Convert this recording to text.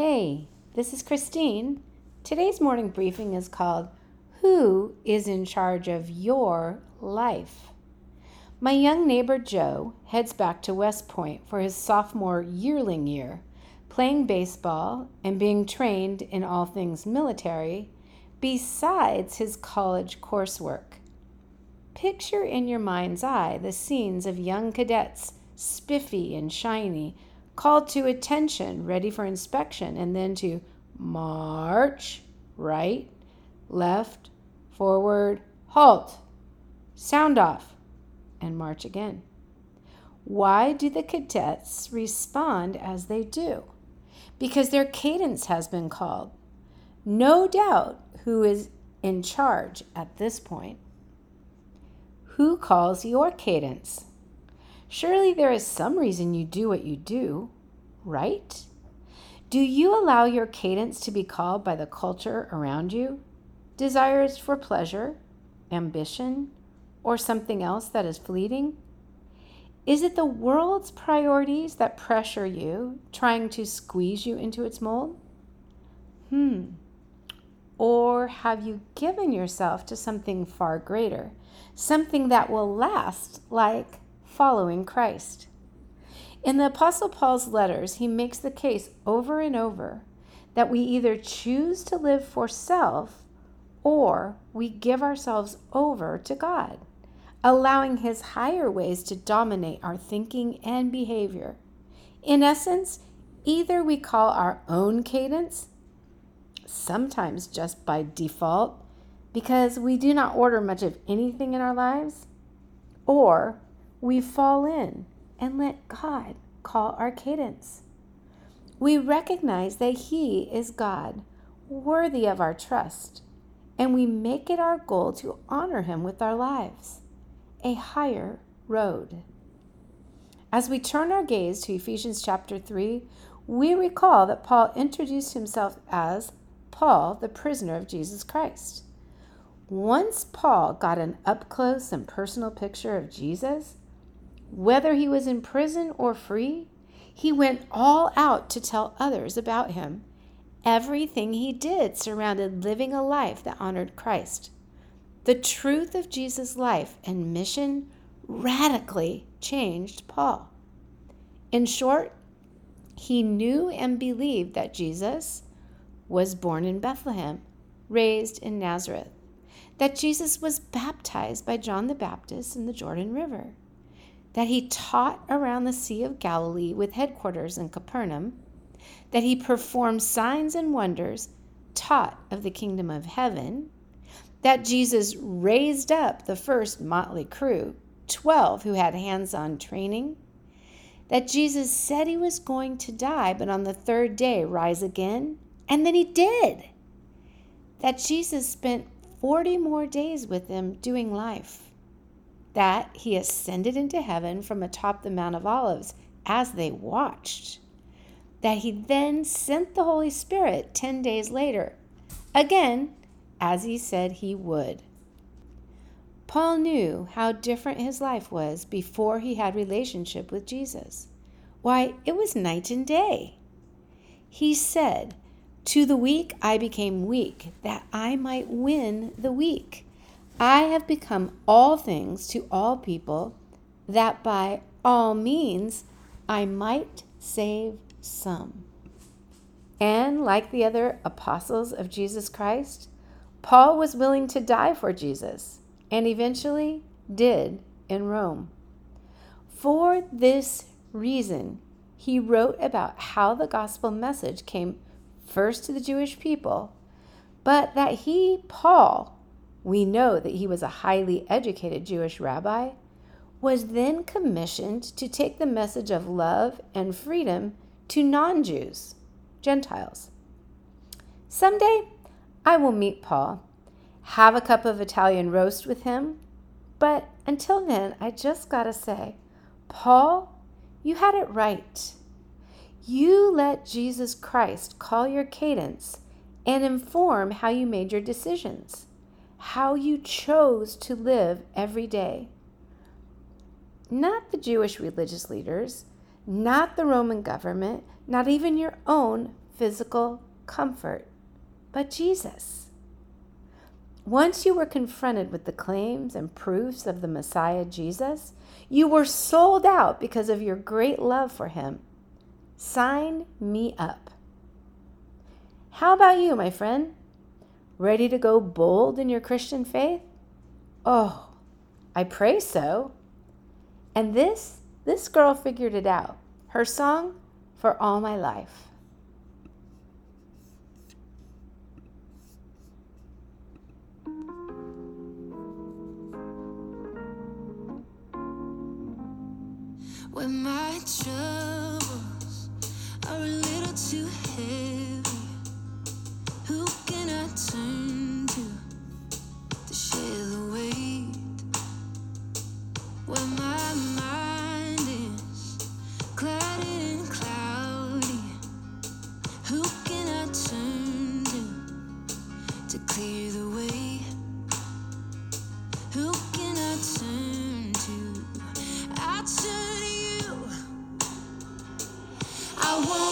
Hey, this is Christine. Today's morning briefing is called Who is in Charge of Your Life? My young neighbor Joe heads back to West Point for his sophomore yearling year, playing baseball and being trained in all things military, besides his college coursework. Picture in your mind's eye the scenes of young cadets, spiffy and shiny, called to attention, ready for inspection, and then to march, right, left, forward, halt, sound off, and march again. Why do the cadets respond as they do? Because their cadence has been called. No doubt who is in charge at this point. Who calls your cadence? Surely there is some reason you do what you do, right? Do you allow your cadence to be called by the culture around you? Desires for pleasure, ambition, or something else that is fleeting? Is it the world's priorities that pressure you, trying to squeeze you into its mold? Hmm. Or have you given yourself to something far greater, something that will last, like following Christ. In the Apostle Paul's letters, he makes the case over and over that we either choose to live for self or we give ourselves over to God, allowing his higher ways to dominate our thinking and behavior. In essence, either we call our own cadence, sometimes just by default, because we do not order much of anything in our lives, or we fall in and let God call our cadence. We recognize that He is God, worthy of our trust, and we make it our goal to honor Him with our lives, a higher road. As we turn our gaze to Ephesians chapter 3, we recall that Paul introduced himself as Paul, the prisoner of Jesus Christ. Once Paul got an up close and personal picture of Jesus, whether he was in prison or free, he went all out to tell others about him. Everything he did surrounded living a life that honored Christ. The truth of Jesus' life and mission radically changed Paul. In short, he knew and believed that Jesus was born in Bethlehem, raised in Nazareth, that Jesus was baptized by John the Baptist in the Jordan River that he taught around the Sea of Galilee with headquarters in Capernaum, that he performed signs and wonders, taught of the kingdom of heaven, that Jesus raised up the first motley crew, 12 who had hands on training, that Jesus said he was going to die, but on the third day rise again, and then he did. That Jesus spent 40 more days with them doing life that he ascended into heaven from atop the Mount of Olives as they watched, that he then sent the Holy Spirit 10 days later, again, as he said he would. Paul knew how different his life was before he had relationship with Jesus. Why, it was night and day. He said, To the weak I became weak, that I might win the weak. I have become all things to all people, that by all means I might save some. And like the other apostles of Jesus Christ, Paul was willing to die for Jesus and eventually did in Rome. For this reason, he wrote about how the gospel message came first to the Jewish people, but that he, Paul, we know that he was a highly educated Jewish rabbi, was then commissioned to take the message of love and freedom to non Jews, Gentiles. Someday I will meet Paul, have a cup of Italian roast with him, but until then, I just gotta say, Paul, you had it right. You let Jesus Christ call your cadence and inform how you made your decisions how you chose to live every day. Not the Jewish religious leaders, not the Roman government, not even your own physical comfort, but Jesus. Once you were confronted with the claims and proofs of the Messiah Jesus, you were sold out because of your great love for him. Sign me up. How about you, my friend? Ready to go bold in your Christian faith? Oh, I pray so. And this, this girl figured it out. Her song, For All My Life. When my troubles are a little too heavy, who can I turn I won't